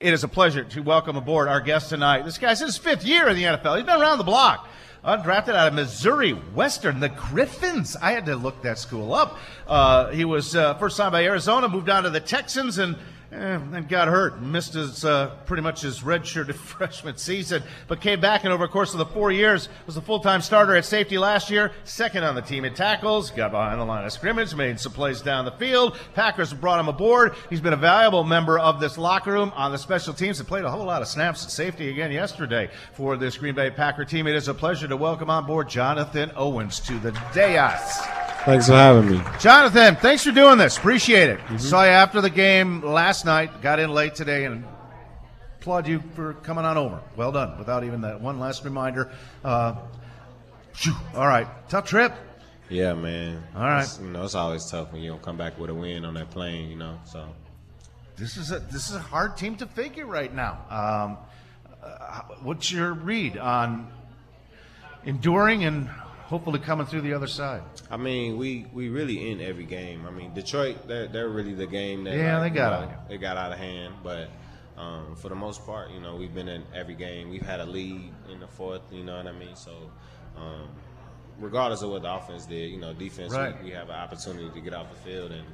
It is a pleasure to welcome aboard our guest tonight. This guy's his fifth year in the NFL. He's been around the block. Undrafted out of Missouri Western, the Griffins. I had to look that school up. Uh, he was uh, first signed by Arizona, moved on to the Texans, and and got hurt. Missed his uh, pretty much his redshirted freshman season, but came back and over the course of the four years was a full time starter at safety last year. Second on the team in tackles, got behind the line of scrimmage, made some plays down the field. Packers brought him aboard. He's been a valuable member of this locker room on the special teams. And played a whole lot of snaps at safety again yesterday for this Green Bay Packer team. It is a pleasure to welcome on board Jonathan Owens to the dais. Thanks for having me. Jonathan, thanks for doing this. Appreciate it. Saw you after the game last night. Got in late today, and applaud you for coming on over. Well done. Without even that one last reminder. Uh, phew. all right, tough trip. Yeah, man. All right. It's, you know, it's always tough when you don't come back with a win on that plane, you know. So This is a this is a hard team to figure right now. Um, uh, what's your read on enduring and hopefully coming through the other side? I mean, we we really in every game. I mean, Detroit, they're they're really the game that Yeah, like, they got you out know, of hand. they got out of hand, but. Um, for the most part, you know, we've been in every game. We've had a lead in the fourth, you know what I mean? So, um, regardless of what the offense did, you know, defense, Right. we, we have an opportunity to get off the field and,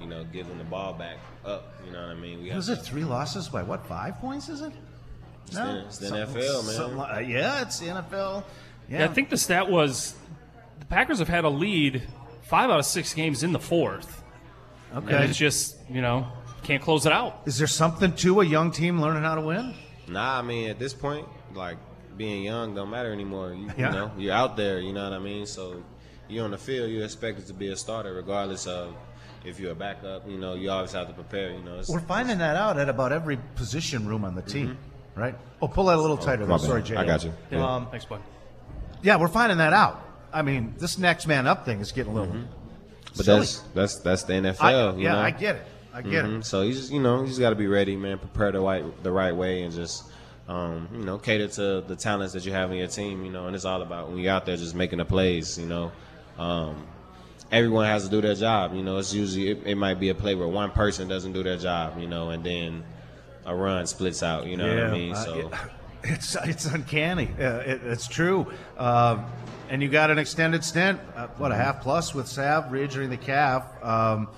you know, give them the ball back up, you know what I mean? We have Was it three losses by what five points? Is it? It's the- it's the NFL, man. like- yeah, it's the NFL. Yeah, Yeah, I think the stat was the Packers have had a lead five out of six games in the fourth. okay. And it's just, you know, can't close it out. Is there something to a young team learning how to win? Nah, I mean, at this point, like being young don't matter anymore. You, Yeah. you know, you're out there. You know what I mean. So you're on the field. You're expected to be a starter, regardless of if you're a backup. You know, you always have to prepare. You know, it's, We're finding that out at about every position room on the team, right? Oh, pull that a little tighter. Mm-hmm. though. Sorry. Jay. I got you. Yeah. Um, Thanks, bud. Yeah, we're finding that out. I mean, this next man up thing is getting a little. but silly. that's that's that's the NFL. I, you yeah, know? I get it. I get Mhm. it. So you just you know you just got to be ready, man. Prepare the right the right way and just um, you know cater to the talents that you have in your team. You know, and it's all about when you're out there just making the plays. You know, um, everyone has to do their job. You know, it's usually it, it might be a play where one person doesn't do their job. You know, and then a run splits out. You know what I mean? So. it- it's it's uncanny. Uh, it, it's true. Um and you got an extended stint, uh, what a half plus with Sav re-injuring the calf. Um,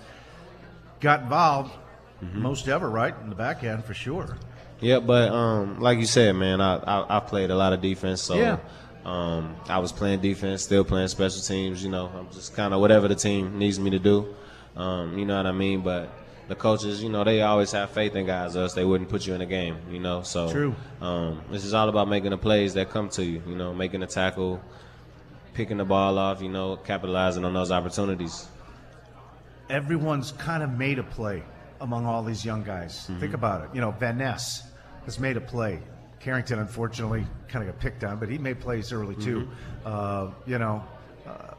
got involved Mm-hmm. most ever, right in the back end for sure. Yeah, but um, like you said, man, I, I I played a lot of defense, so Yeah. um, I was playing defense, still playing special teams. You know, I'm just kind of whatever the team needs me to do. Um, you know what I mean? But the coaches, you know, they always have faith in guys, else they wouldn't put you in the game. You know, so True. Um, this is all about making the plays that come to you. You know, making the tackle, picking the ball off. You know, capitalizing on those opportunities. everyone's kind of made a play among all these young guys. Mm-hmm. Think about it. You know, Van Ness has made a play. Carrington, unfortunately, kind of got picked on, but he made plays early too. Mm-hmm. Uh, you know, uh,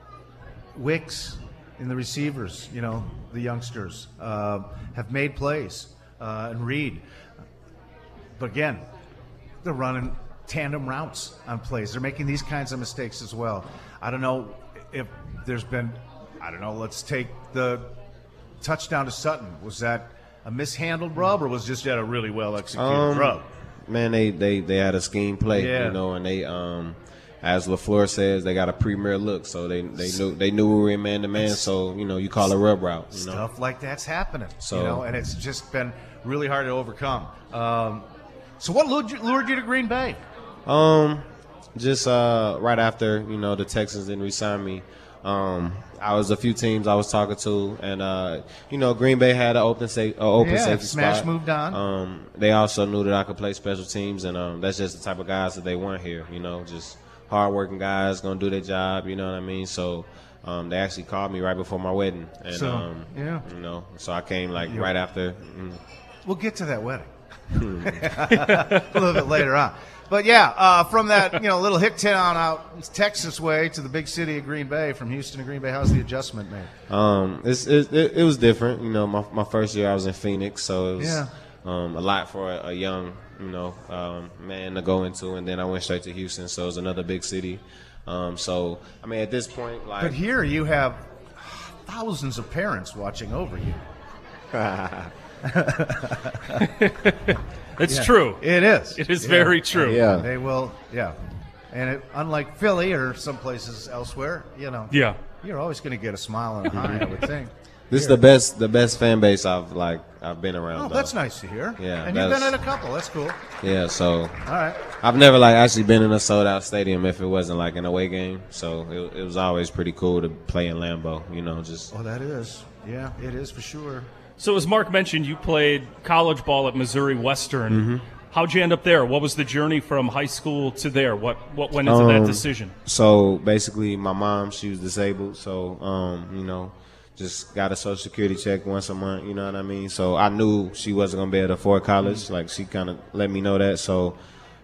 Wicks in the receivers, you know, the youngsters uh, have made plays, uh, and Reed. But again, they're running tandem routes on plays. They're making these kinds of mistakes as well. I don't know if there's been, I don't know, let's take the touchdown to Sutton. Was that a mishandled rub or was just that a really well executed Um, rub? Man, they, they, they had a scheme play, Yeah. you know, and they um as LaFleur says, they got a premier look, so they they knew they knew we were in man to man, so you know you call a rub route, you know. Stuff like that's happening. So- you know, and it's just been really hard to overcome. Um, so what lured you, lured you to Green Bay? Um, just uh right after you know the Texans didn't resign me, um I was a few teams I was talking to, and uh you know Green Bay had an open safe uh, open Yeah, safety Smash spot. moved on. Um, they also knew that I could play special teams, and um that's just the type of guys that they want here. You know, just hardworking guys gonna do their job. You know what I mean? So. Um, they actually called me right before my wedding, and So, um, yeah. you know, so I came like right after. mm. We'll get to that wedding a little bit later on. But yeah, uh, from that you know little hick town out Texas way to the big city of Green Bay, from Houston to Green Bay, how's the adjustment made? Um, it's, it, it, it was different. You know, my, my first year I was in Phoenix, so it was Yeah. Um, a lot for a, a young, you know, um, man to go into. And then I went straight to Houston, so it was another big city. Um, so I mean, at this point, like, But here you have thousands of parents watching over you. It's Yeah. true. It is. It is Yeah. very true. Yeah. They will, yeah. And it, unlike Philly or some places elsewhere, you know, Yeah. you're always going to get a smile and a high, I would think. This is the best the best fan base I've like I've been around. Oh, though. that's nice to hear. Yeah, And you've been that's- at a couple. That's cool. Yeah, so All right. I've never like actually been in a sold out stadium if it wasn't like an away game. So it, it was always pretty cool to play in Lambeau. You know, just Oh, that is. Yeah, it is for sure. So as Mark mentioned, you played college ball at Missouri Western. Mm-hmm. How'd you end up there? What was the journey from high school to there? What what went into that Um, decision? So basically, my mom she was disabled, so um, you know, just got a social security check once a month. You know what I mean? So I knew she wasn't gonna be able to afford college. Like she kind of let me know that. So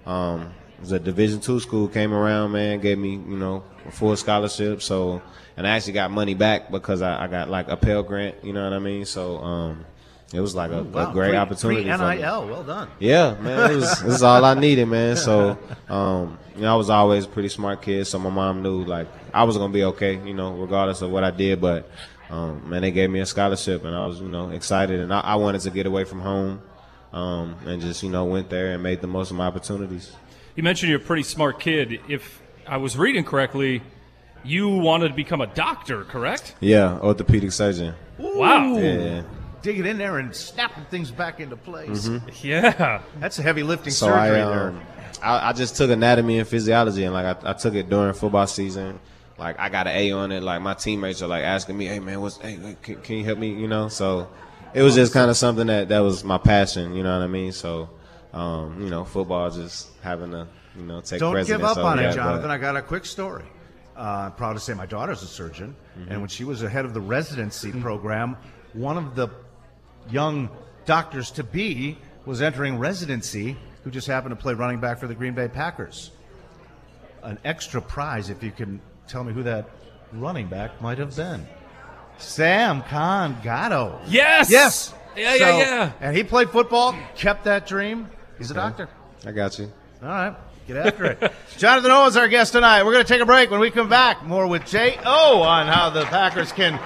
um, it was a Division two school came around, man, gave me you know a full scholarship. So and I actually got money back because I, I got like a Pell Grant. You know what I mean? So um, it was like a, a great opportunity. for me. NIL. Well done. Yeah, man, it was, this is all I needed, man. So, um, you know, I was always a pretty smart kid, so my mom knew like I was gonna be okay, you know, regardless of what I did. But, um, man, they gave me a scholarship, and I was, you know, excited, and I, I wanted to get away from home, um, and just, you know, went there and made the most of my opportunities. You mentioned you're a pretty smart kid. If I was reading correctly, you wanted to become a doctor, correct? Yeah, orthopedic surgeon. Wow. Yeah. Digging in there and snapping things back into place. Mm-hmm. Yeah. That's a heavy lifting So surgery I, there. um, I, I just took anatomy and physiology, and like I, I took it during football season. Like I got an A on it. Like my teammates are like asking me, "Hey man, what's hey, can, can you help me?" You know. So it was just kind of something that that was my passion. You know what I mean? So um, you know, football just having to you know take Don't give up on it, Jonathan. but- I got a quick story. Uh, I'm proud to say my daughter's a surgeon, Mm-hmm. and when she was the head of the residency program, one of the young doctors to be was entering residency who just happened to play running back for the Green Bay Packers. An extra prize if you can tell me who that running back might have been. Samkon Gado. Yes. Yes. Yeah, yeah, So- yeah. And he played football, kept that dream. He's a doctor. I got you. All right. Get after it. Jonathan Owens, our guest tonight. We're going to take a break. When we come back, more with J.O. on how the Packers can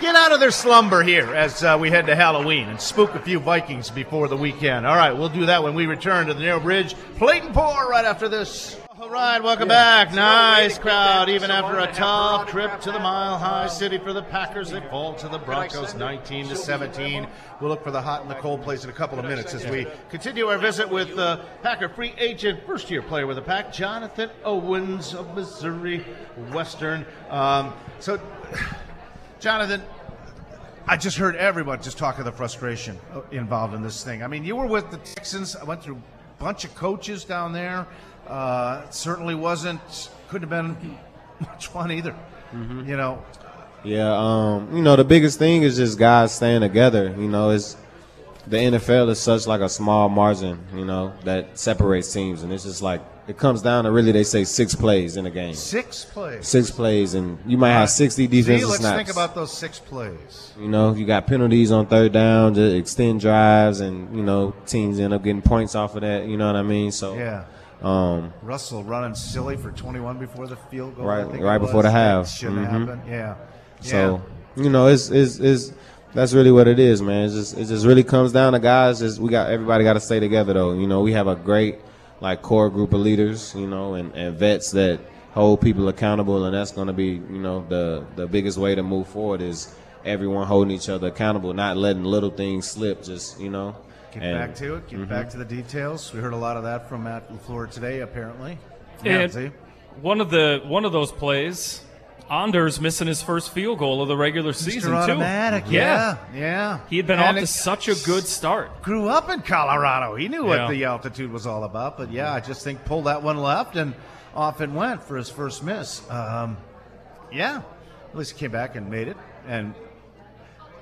get out of their slumber here as uh, we head to Halloween and spook a few Vikings before the weekend. All right, we'll do that when we return to the Narrow Bridge. Plate and pour right after this. All right, welcome back. Nice crowd, even after a tough trip to the Mile High City for the Packers. They fall to the Broncos 19 to 17. We'll look for the hot and the cold place in a couple of minutes as we continue our visit with uh, Packer free agent, first year player with the Pack, Jonathan Owens of Missouri Western. Um, so, Jonathan, I just heard everyone just talk of the frustration involved in this thing. I mean, you were with the Texans. I went through a bunch of coaches down there. Uh, it certainly wasn't, couldn't have been much fun either. You know, Yeah, um, you know, the biggest thing is just guys staying together. You know, it's the NFL is such like a small margin, you know, that separates teams, and it's just like it comes down to really they say six plays in a game, six plays. six plays, and you might have sixty defensive See, let's snaps. think about those six plays. you know, you got penalties on third down to extend drives, and you know teams end up getting points off of that. You know what I mean? So Yeah. Um, Russell running silly for 21 before the field goal. Right- I think right before the half. Shouldn't Mhm. happen. Yeah. So you know, it's it's it's that's really what it is, man. It's just it just really comes down to guys. Just we got everybody got to stay together, though. You know, we have a great like core group of leaders, you know, and, and vets that hold people accountable, and that's going to be you know the the biggest way to move forward is everyone holding each other accountable, not letting little things slip. Just you know, Get and- back to it. Get Mm-hmm. back to the details. We heard a lot of that from Matt LaFleur today, apparently. And see? one of the one of those plays, Anders missing his first field goal of the regular season Mr. too. Automatic. Yeah. Yeah. He had been And off to such a good start. grew up in Colorado. He knew Yeah. what the altitude was all about. But yeah, I just think pulled that one left and off it went for his first miss. Um, yeah, at least he came back and made it. And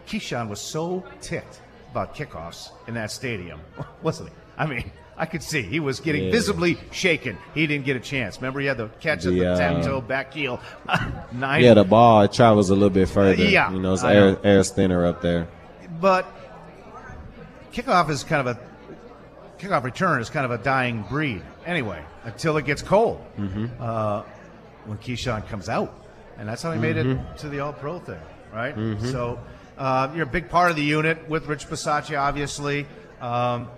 Keisean was so ticked about kickoffs in that stadium, wasn't he? I mean, I could see he was getting Yeah. visibly shaken. He didn't get a chance. Remember, he had the catch at the Yeah. ten toe back heel. Nine. yeah, the ball it travels a little bit further. Yeah, you know, it's I air know. air thinner up there. but kickoff is kind of a kickoff return is kind of a dying breed anyway until it gets cold Mm-hmm. uh, when Keisean comes out and that's how he made Mm-hmm. it to the all pro thing right so Uh, you're a big part of the unit with Rich Bisaccia, obviously. Um,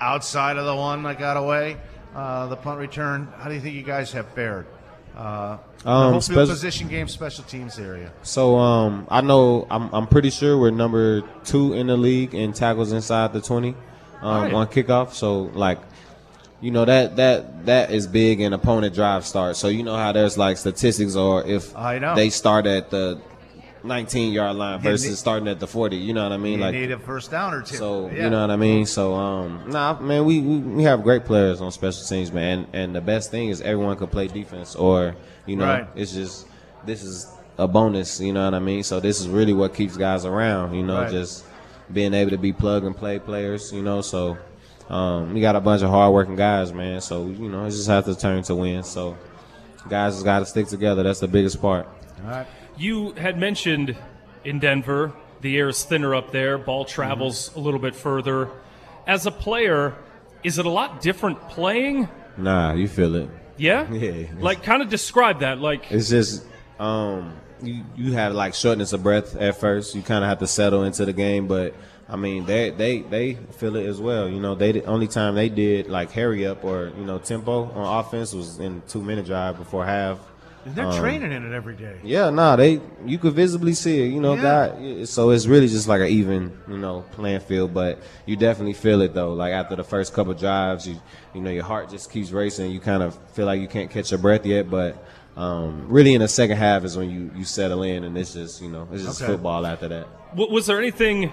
outside of the one that got away, uh, the punt return, how do you think you guys have fared? Uh, the Um, spec- position game, special teams area. So um, I know I'm, I'm pretty sure we're number two in the league in tackles inside the 20 um, Alright. on kickoff. So like, you know that that that is big in opponent drive start. So you know how there's like statistics or if I know. they start at the 19 yard line versus need- starting at the 40. You know what I mean? You like need a first down or two. so Yeah. you know what I mean. So um, nah, man, we, we we have great players on special teams, man. And, and the best thing is everyone can play defense, or you know, Right. it's just this is a bonus. You know what I mean. So this is really what keeps guys around. You know, Right. just being able to be plug and play players. You know, so um, we got a bunch of hardworking guys, man. So you know, it just has to turn to win. So guys just got to stick together. That's the biggest part. All right. You had mentioned in Denver, the air is thinner up there, ball travels a little bit further. As a player, is it a lot different playing? Nah, you feel it. Yeah? Yeah. Like, kind of describe that. Like, It's just um, you you have like shortness of breath at first. You kind of have to settle into the game, but I mean they they they feel it as well. You know, they the only time they did like hurry up or you know tempo on offense was in two minute drive before half. And they're Um, training in it every day. Yeah, nah, they you could visibly see it. You know, Yeah. God, so it's really just like an even, you know, playing field. But you definitely feel it though. Like after the first couple drives, you you know your heart just keeps racing. You kind of feel like you can't catch your breath yet. But um, really, in the second half is when you you settle in, and it's just you know it's just Okay. football after that. w- was there anything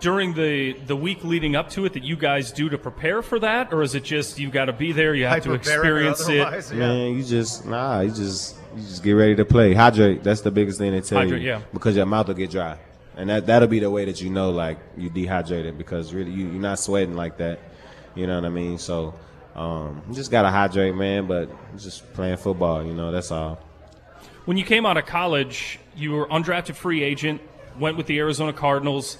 during the, the week leading up to it that you guys do to prepare for that? Or is it just you got to be there, you have to experience it? yeah. Man, you just nah, you just you just get ready to play. Hydrate. That's the biggest thing they tell Hydrate, you. yeah. Because your mouth will get dry, and that that'll be the way that you know like you dehydrated because really you you're not sweating like that. You know what I mean? So um, you just gotta hydrate, man. But just playing football, you know, that's all. When you came out of college, you were undrafted free agent, went with the Arizona Cardinals.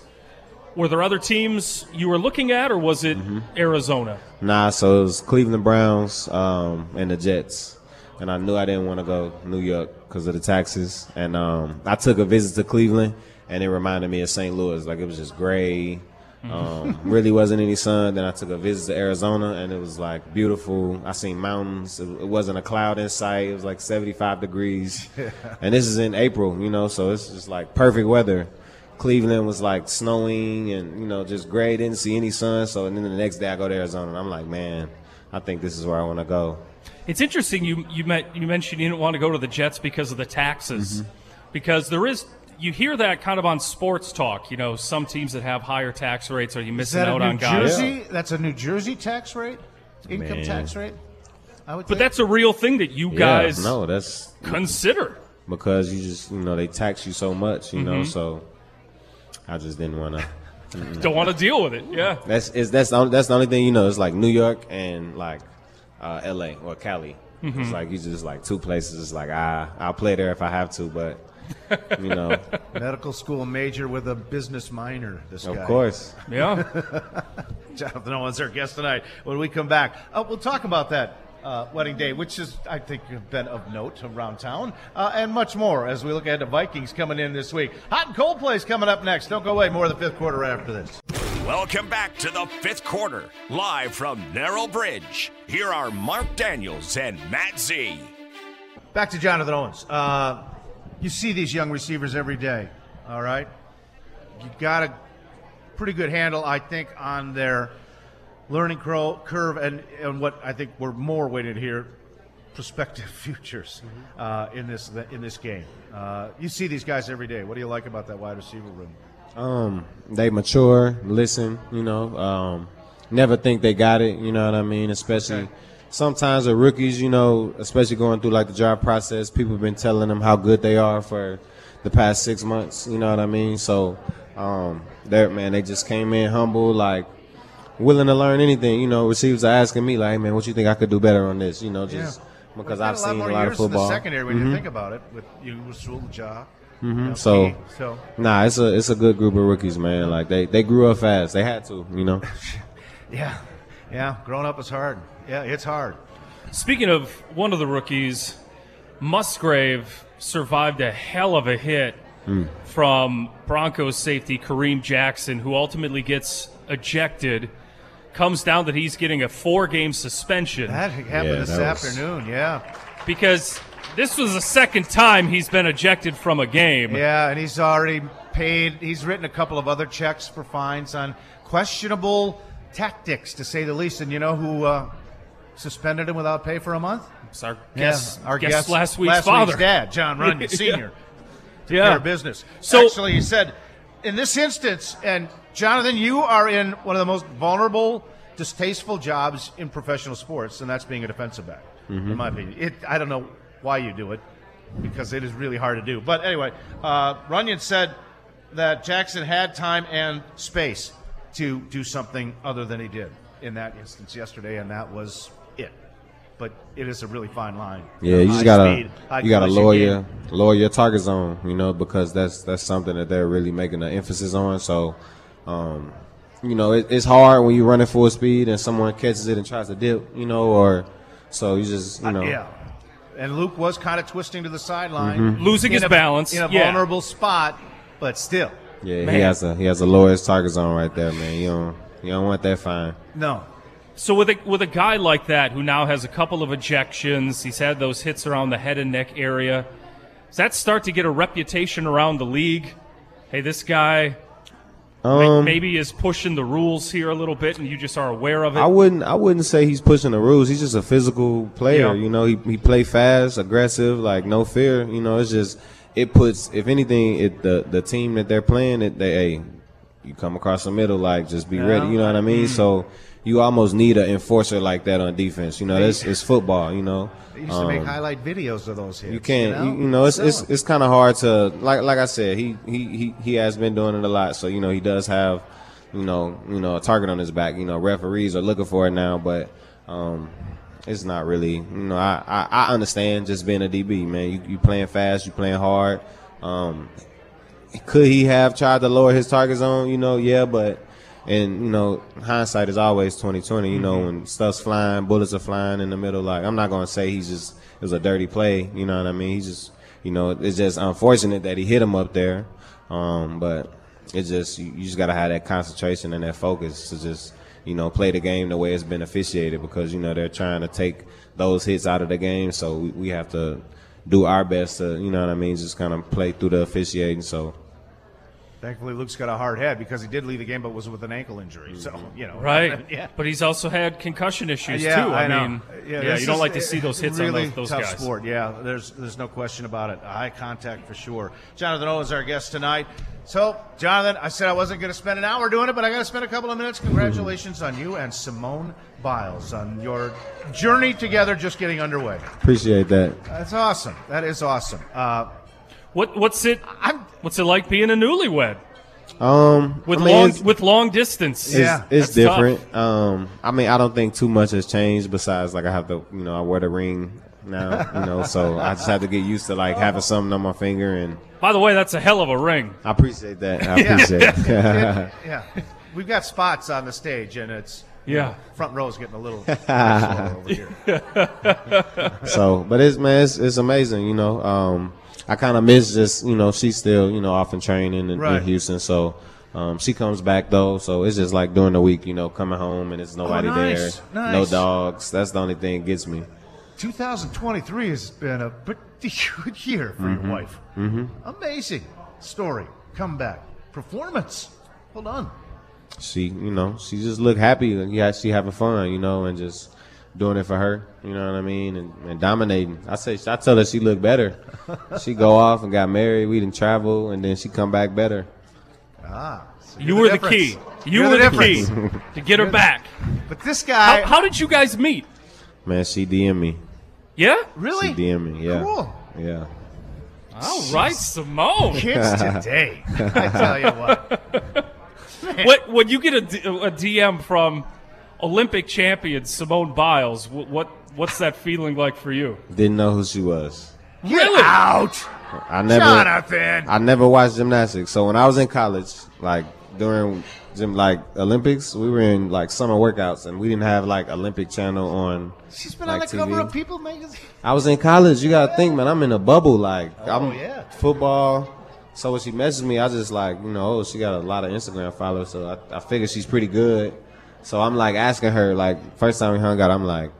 Were there other teams you were looking at, or was it Mm-hmm. Arizona? Nah, so it was Cleveland Browns um, and the Jets, and I knew I didn't want to go New York because of the taxes. And um, I took a visit to Cleveland, and it reminded me of St. Louis. Like it was just gray, um, really wasn't any sun. Then I took a visit to Arizona, and it was like beautiful. I seen mountains. It, it wasn't a cloud in sight. It was like 75 degrees, and this is in April, you know, so it's just like perfect weather. Cleveland was like snowing and you know just gray. Didn't see any sun. So and then the next day I go to Arizona and I'm like, man, I think this is where I want to go. It's interesting you you met you mentioned you didn't want to go to the Jets because of the taxes, Mm-hmm. because there is you hear that kind of on sports talk. You know, some teams that have higher tax rates are you missing out on guys? Jersey? That's a New Jersey tax rate, income Man. tax rate. I would. But think. that's a real thing that you guys yeah, no, that's consider. because you just you know they tax you so much, you Mm-hmm. know. So I just didn't want to. Don't want to deal with it. Yeah. That's is that's the only, that's the only thing you know. It's like New York and like uh, L.A. or Cali. Mm-hmm. It's like you just like two places. It's like ah, I'll play there if I have to, but you know, medical school major with a business minor. This week. of guy. course. Yeah. Jonathan Owens, our guest tonight. When we come back, uh, we'll talk about that uh, wedding day, which is, I think, been of note around town, uh, and much more as we look ahead to Vikings coming in this week. Hot and cold plays coming up next. Don't go away. More of the fifth quarter after this. Welcome back to the fifth quarter, live from Narrow Bridge. Here are Mark Daniels and Matt Z. Back to Jonathan Owens. Uh, you see these young receivers every day, all right? You got a pretty good handle, I think, on their learning curve and, and what I think we're more weighted here prospective futures uh, in this in this game. Uh, you see these guys every day. What do you like about that wide receiver room? Um, they mature, listen, you know, um, never think they got it, you know what I mean? Especially Okay. sometimes the rookies, you know, especially going through like the job process, people have been telling them how good they are for the past six months, you know what I mean? So, um, they're, man, they just came in humble, like, willing to learn anything, you know, receivers are asking me, like, hey, man, what you think I could do better on this, you know, just because I've had seen a lot of years in. Mm-hmm. the secondary when you think about it, with you, Rasul, Ja. Mm-hmm. you know, So- Key. so Nah, it's a it's a good group of rookies, man. Like they they grew up fast. They had to, you know. yeah, yeah. Growing up is hard. Yeah, it's hard. Speaking of one of the rookies, Musgrave survived a hell of a hit hmm. from Broncos safety Kareem Jackson, who ultimately gets ejected. Comes down that he's getting a four game suspension That happened Yeah, this that was- afternoon. Yeah, because this was the second time he's been ejected from a game. yeah, and he's already paid. He's written a couple of other checks for fines on questionable tactics, to say the least. And you know who uh, suspended him without pay for a month? It's our Yeah, guest, our guest guest last week's father. dad, Jon Runyan Yeah. Senior. Yeah. Their business. So- actually, he said in this instance, and Jonathan, you are in one of the most vulnerable, distasteful jobs in professional sports, and that's being a defensive back. In my opinion, it. I don't know why you do it because it is really hard to do. But anyway, uh, Runyan said that Jackson had time and space to do something other than he did in that instance yesterday, and that was it. But it is a really fine line. Yeah, you just gotta speed, you gotta lower game. lower your target zone, you know, because that's that's something that they're really making an emphasis on. So, um, you know, it, it's hard when you're running full speed and someone catches it and tries to dip, you know, or so you just you know. Uh, Yeah. And Luke was kind of twisting to the sideline, mm-hmm. Losing his a- balance, in a yeah. vulnerable spot, but still, Yeah, Man. he has a he has a lower his target zone right there, man. You don't you don't want that fine. no. So with a with a guy like that who now has a couple of ejections, he's had those hits around the head and neck area. Does that start to get a reputation around the league? Hey, this guy may- Um, maybe is pushing the rules here a little bit, and you just are aware of it. I wouldn't I wouldn't say he's pushing the rules. He's just a physical player. Yeah. You know, he he play fast, aggressive, like no fear. You know, it's just it puts if anything, it the the team that they're playing, it they hey, you come across the middle, like just be ready. You know what I mean? So you almost need an enforcer like that on defense. You know, that's it's football. You know, They used to make Um, highlight videos of those hits. you can't, know? you, you know, it's it's, 'em. it's kind of hard to like like I said, he, he he he has been doing it a lot, so you know he does have, you know, you know a target on his back. You know, referees are looking for it now, but um, it's not really. You know, I, I I understand just being a DB, man. You you playing fast, you playing hard. Um, could he have tried to lower his target zone? You know, yeah, but and you know, hindsight is always twenty twenty. You know, when stuff's flying, bullets are flying in the middle. Like I'm not gonna say he's just it was a dirty play. You know what I mean? He's just you know, it's just unfortunate that he hit him up there. Um, but it's just you, you just gotta have that concentration and that focus to just you know play the game the way it's been officiated because you know they're trying to take those hits out of the game. So we, we have to do our best to you know what I mean, just kind of play through the officiating. So. Thankfully, Luke's got a hard head because he did leave the game, but was with an ankle injury. So you know, right? Yeah. But he's also had concussion issues yeah, too. I, know. mean, yeah, this you don't like to see those hits really on those, those tough guys. sport. Yeah, there's there's no question about it. Eye contact for sure. Jonathan Owens, our guest tonight. So, Jonathan, I said I wasn't going to spend an hour doing it, but I got to spend a couple of minutes. Congratulations on you and Simone Biles on your journey together, just getting underway. Appreciate that. That's awesome. That is awesome. Uh, What what's it? I'm What's it like being a newlywed Um, with I mean, long it's, with long distance? it's, Yeah, it's that's tough. different. Um, I mean, I don't think too much has changed besides like I have to, you know, I wear the ring now, you know, so I just have to get used to like having something on my finger, and By the way, that's a hell of a ring. I appreciate that. I appreciate it. yeah, we've got spots on the stage, and it's Yeah. front row's getting a little slow over here. so, but it's man, it's, it's amazing, you know. Um, I kind of miss just, you know, she's still, you know, off in training in, Right. in Houston, so. Um, she comes back though, so it's just like during the week, you know, coming home and there's nobody nice, there, nice. no dogs. That's the only thing that gets me. 2023 has been a pretty good year for your wife. Mm-hmm. Amazing story, comeback, performance. Hold on. she you know she just look happy yeah she having fun you know and just doing it for her you know what i mean and, and dominating i say i tell her she look better she go off and got married we didn't travel and then she come back better Ah, so You were the difference. key. You You're were the, key to get her back. But this guy, How, how did you guys meet? man she dm me Yeah. really? she dm me yeah Cool. yeah All right, Simone. Kids today, I tell you what. what when you get a, D- a DM from Olympic champion Simone Biles, what, what what's that feeling like for you? didn't know who she was Get Really? out, i never Jonathan. i never watched gymnastics so when i was in college like during gym like olympics we were in like summer workouts and we didn't have like olympic channel on She's been like on the cover TV. of People magazine. I was in college. You gotta think, man. I'm in a bubble. Like Oh, I'm yeah. football, So when she messaged me, I just like, you know, oh, she got a lot of Instagram followers, so I, I figured she's pretty good. So I'm like asking her, like, first time we hung out, I'm like,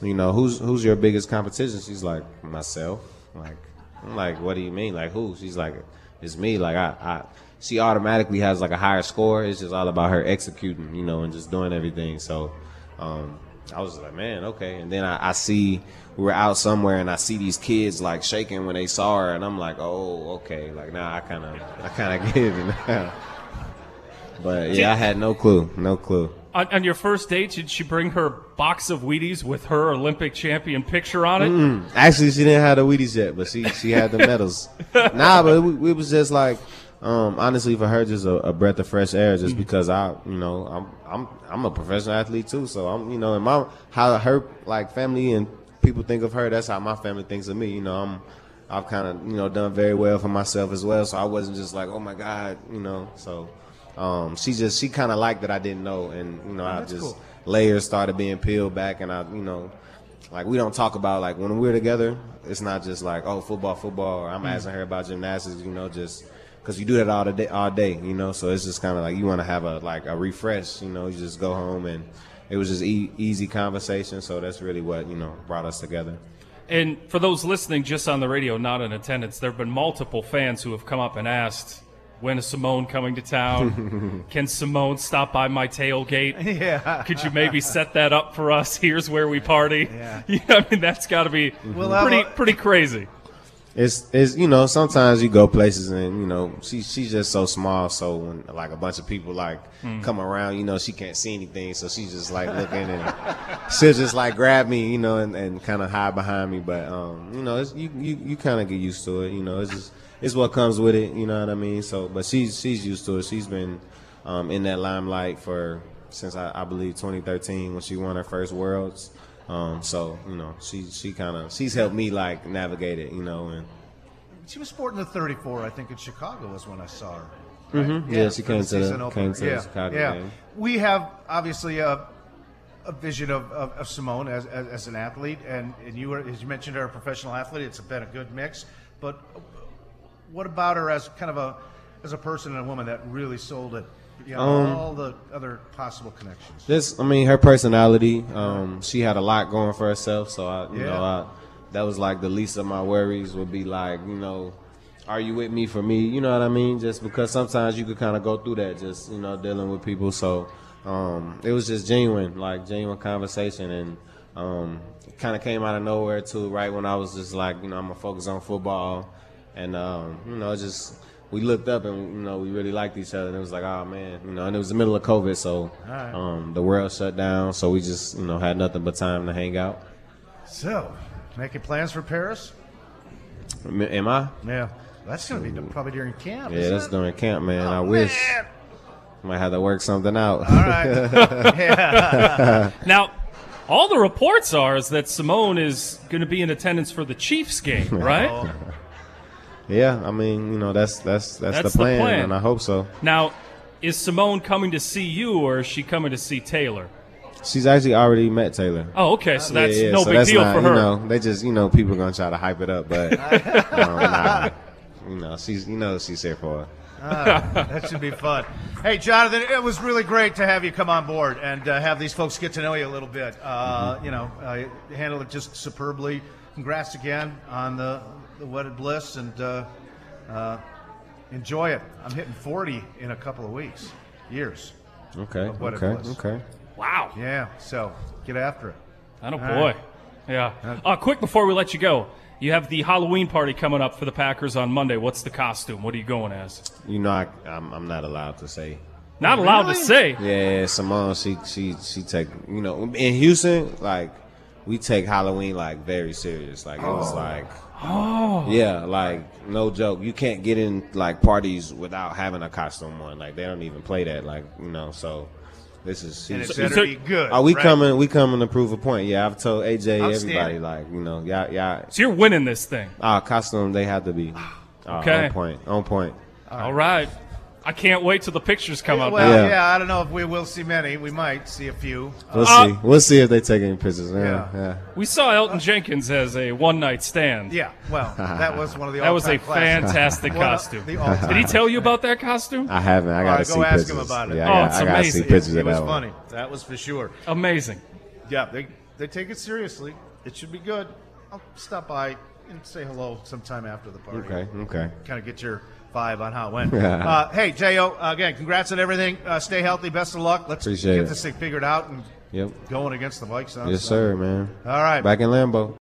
you know, who's who's your biggest competition? She's like, myself. Like, I'm like, what do you mean? Like who? She's like, it's me. Like I, I she automatically has like a higher score. It's just all about her executing, you know, and just doing everything. So um, I was like, man, okay. And then I, I see we were out somewhere and I see these kids like shaking when they saw her, and I'm like, oh, okay. Like now I kind of, I kind of get it. But yeah, I had no clue, no clue. On, on your first date, did she bring her box of Wheaties with her Olympic champion picture on it? Actually, she didn't have the Wheaties yet, but she she had the medals. nah, but we, it was just like, um, honestly, for her, just a, a breath of fresh air, just because I, you know, I'm I'm I'm a professional athlete too, so I'm, you know, and my how her like family and people think of her, that's how my family thinks of me. You know, I'm I've kind of you know done very well for myself as well, so I wasn't just like, oh my god, you know, so. Um, she just she kind of liked that I didn't know, and you know I just cool. layers started being peeled back, and I you know like we don't talk about like when we're together. It's not just like oh football, football. Or. I'm asking her about gymnastics, you know, just because you do that all the day, all day, you know. So it's just kind of like you want to have a like a refresh, you know. You just go home and it was just e- easy conversation. So that's really what you know brought us together. And for those listening just on the radio, not in attendance, there have been multiple fans who have come up and asked, when is Simone coming to town? Can Simone stop by my tailgate? Yeah. Could you maybe set that up for us? Here's where we party. Yeah. I mean, that's got to be We'll have pretty, a- pretty crazy. It's it's you know sometimes you go places and you know she she's just so small so when like a bunch of people like come around you know she can't see anything so she's just like looking and she'll just like grab me you know and, and kind of hide behind me but um you know it's, you you, you kind of get used to it you know it's just it's what comes with it you know what I mean? So but she's she's used to it. She's been um, in that limelight for since I, I believe 2013 when she won her first worlds um, so you know she she kind of she's helped me like navigate it you know and She was sporting the 34, I think, in Chicago was when I saw her. Mhm. Yeah, she for came to the- came to yeah. Chicago yeah. game. We have obviously a, a vision of, of, of Simone as, as, as an athlete, and, and you were, as you mentioned, her a professional athlete. It's been a good mix. But what about her as kind of a as a person and a woman that really sold it? Know, Um, all the other possible connections. Just, I mean, her personality. Um, she had a lot going for herself, so I, you Yeah. know, I, that was like the least of my worries. Would be like, you know, are you with me for me? You know what I mean? Just because sometimes you could kind of go through that, just you know, dealing with people. So um, it was just genuine, like genuine conversation, and um, it kind of came out of nowhere too. Right when I was just like, you know, I'm gonna focus on football, and um, you know, just we looked up and you know we really liked each other and it was like oh man you know and it was the middle of covid so right. um, the world shut down so we just you know had nothing but time to hang out So, making plans for Paris? M- am i Yeah, that's going to be probably during camp. yeah isn't that's it? during camp man i Oh, wish man. might have to work something out All right. yeah. Now, all the reports are is that Simone is going to be in attendance for the Chiefs game, right? Yeah i mean you know that's that's that's, That's the, the plan, plan. and i hope so Now, is Simone coming to see you or is she coming to see Taylor? she's actually already met taylor Oh, okay, so that's Yeah, yeah, no so big that's deal not, for her. You know, they just, you know, people are gonna try to hype it up, but um, nah, you know, she's, you know, she's here for. her. that should be fun. Hey, Jonathan, it was really great to have you come on board and uh, have these folks get to know you a little bit. Uh, Mm-hmm. You know, uh, you handled it just superbly. Congrats again on the, the wedded bliss and uh, uh, enjoy it. I'm hitting 40 in a couple of weeks, years. Okay, Of what it okay, was. okay. Wow. Yeah, so get after it. Oh, boy. right. Yeah. Uh, quick before we let you go, you have the Halloween party coming up for the Packers on Monday. What's the costume? What are you going as? You know, I, I'm, I'm not allowed to say. Not allowed to say. Yeah, Simone, she, she, she take, you know, in Houston, like, we take Halloween like very serious. Like it was like, oh, yeah, like no joke. You can't get in like parties without having a costume on. Like they don't even play that. Like you know, so this is. And it's better so- be good. Are we right? coming? We coming to prove a point? Yeah, I've told AJ everybody like you know, yeah, yeah. So you're winning this thing. Our costume they have to be uh, Okay. on point. On point. All right. I can't wait till the pictures come out. Well, Yeah. yeah. I don't know if we will see many. We might see a few. We'll Uh, see. We'll see if they take any pictures. Yeah, Yeah. yeah. We saw Elgton Jenkins as a one night stand. Yeah, well, that was one of the That was a all-time classics. fantastic costume. the all-time. Did he tell you about that costume? I haven't. I gotta right, see go ask pictures. him about it. Yeah, Oh, I, gotta, it's I gotta see amazing. pictures It of was that one. funny. That was for sure. Amazing. Yeah, they they take it seriously. It should be good. I'll stop by and say hello sometime after the party. Okay, okay. Kind of get your vibe on how it went. uh, hey, Jo, again, congrats on everything. Uh, stay healthy. Best of luck. Let's Appreciate get it. this thing figured out and Yep. going against the Vikes. Yes, Sunday. sir, man. All right. Back in Lambeau.